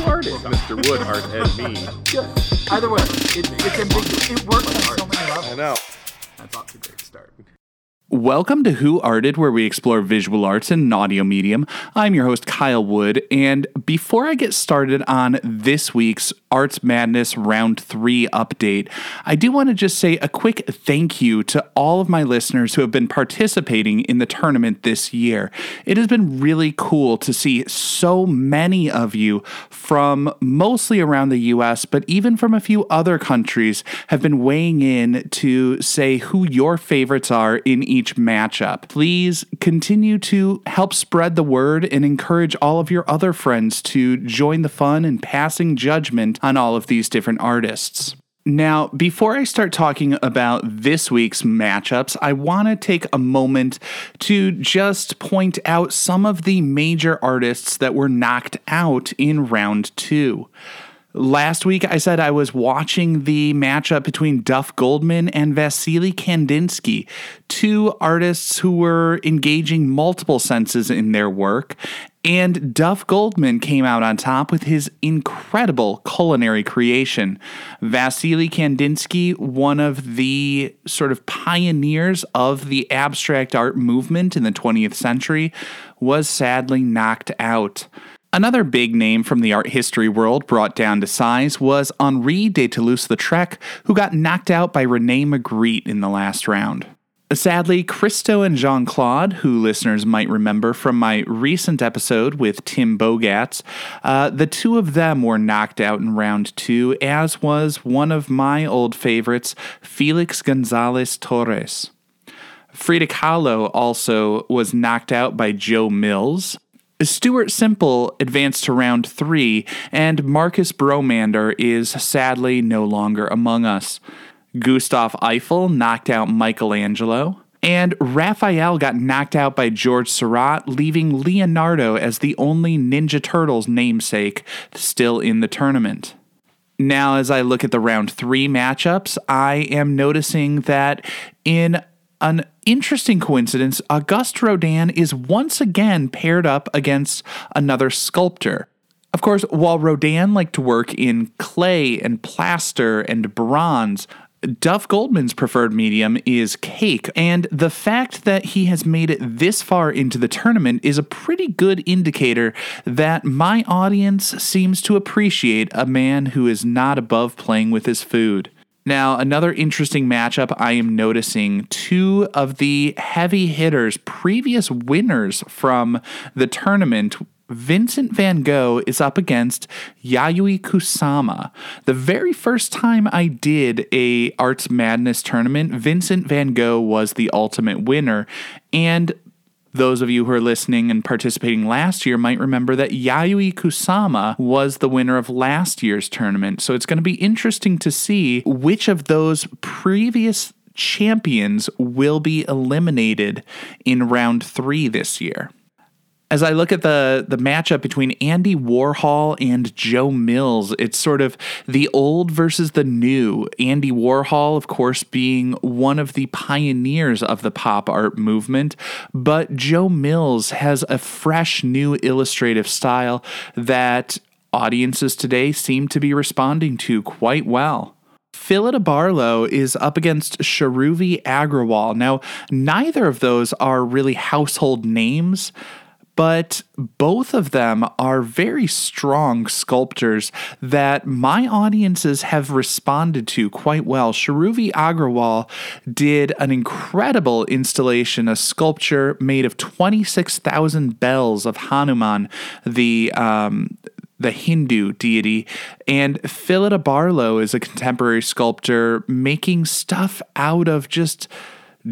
Who art? Mr. Wood and me. Good. Either way, it, it's ambiguous. It works on so many levels. I know. That's off to a great start. Welcome to Who Arted, where we explore visual arts in an audio medium. I'm your host, Kyle Wood, and before I get started on this week's Arts Madness Round 3 update, I do want to just say a quick thank you to all of my listeners who have been participating in the tournament this year. It has been really cool to see so many of you from mostly around the US, but even from a few other countries have been weighing in to say who your favorites are in each matchup. Please continue to help spread the word and encourage all of your other friends to join the fun and passing judgment on all of these different artists. Now, before I start talking about this week's matchups, I want to take a moment to just point out some of the major artists that were knocked out in round two. Last week, I said I was watching the matchup between Duff Goldman and Vasily Kandinsky, two artists who were engaging multiple senses in their work. And Duff Goldman came out on top with his incredible culinary creation. Vasily Kandinsky, one of the sort of pioneers of the abstract art movement in the 20th century, was sadly knocked out. Another big name from the art history world brought down to size was Henri de Toulouse-Lautrec, who got knocked out by Rene Magritte in the last round. Sadly, Christo and Jeanne-Claude, who listeners might remember from my recent episode with Tim Bogatz, uh, the two of them were knocked out in round two, as was one of my old favorites, Felix Gonzalez Torres. Frida Kahlo also was knocked out by Joe Mills. Stuart Semple advanced to round three, and Marcus Bromander is sadly no longer among us. Gustave Eiffel knocked out Michelangelo, and Raphael got knocked out by Georges Seurat, leaving Leonardo as the only Ninja Turtles namesake still in the tournament. Now, as I look at the round three matchups, I am noticing that in an interesting coincidence, Auguste Rodin is once again paired up against another sculptor. Of course, while Rodin liked to work in clay and plaster and bronze, Duff Goldman's preferred medium is cake, and the fact that he has made it this far into the tournament is a pretty good indicator that my audience seems to appreciate a man who is not above playing with his food. Now, another interesting matchup I am noticing two of the heavy hitters, previous winners from the tournament. Vincent van Gogh is up against Yayoi Kusama. The very first time I did a Arts Madness tournament, Vincent van Gogh was the ultimate winner. And those of you who are listening and participating last year might remember that Yayoi Kusama was the winner of last year's tournament. So it's going to be interesting to see which of those previous champions will be eliminated in round three this year as I look at the the matchup between Andy Warhol and Joe Mills, it's sort of the old versus the new. Andy Warhol, of course, being one of the pioneers of the pop art movement, but Joe Mills has a fresh new illustrative style that audiences today seem to be responding to quite well. Phillida Barlow is up against Sharuvi Agrawal. Now, neither of those are really household names, but both of them are very strong sculptors that my audiences have responded to quite well. Sharuvi Agrawal did an incredible installation, a sculpture made of 26,000 bells of Hanuman, the um, the Hindu deity, and Phillida Barlow is a contemporary sculptor making stuff out of just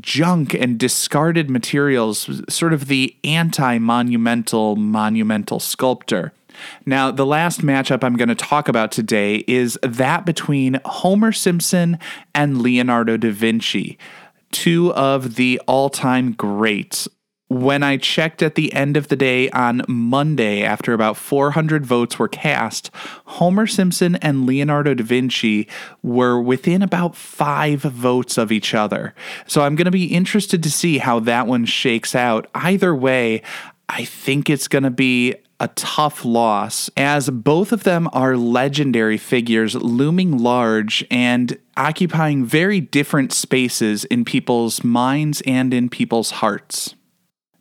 junk and discarded materials, sort of the anti monumental monumental sculptor. Now, the last matchup I'm going to talk about today is that between Homer Simpson and Leonardo da Vinci, two of the all time greats when I checked at the end of the day on Monday, after about 400 votes were cast, Homer Simpson and Leonardo da Vinci were within about five votes of each other. So I'm going to be interested to see how that one shakes out. Either way, I think it's going to be a tough loss, as both of them are legendary figures looming large and occupying very different spaces in people's minds and in people's hearts.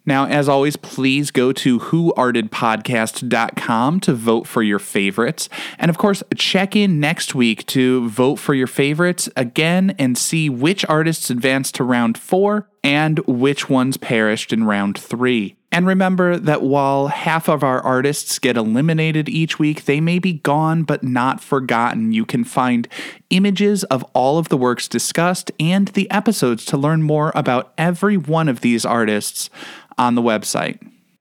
Now, as always, please go to whoartedpodcast.com to vote for your favorites. And of course, check in next week to vote for your favorites again and see which artists advance to round four and which ones perished in round three. And remember that while half of our artists get eliminated each week, they may be gone but not forgotten. You can find images of all of the works discussed and the episodes to learn more about every one of these artists on the website.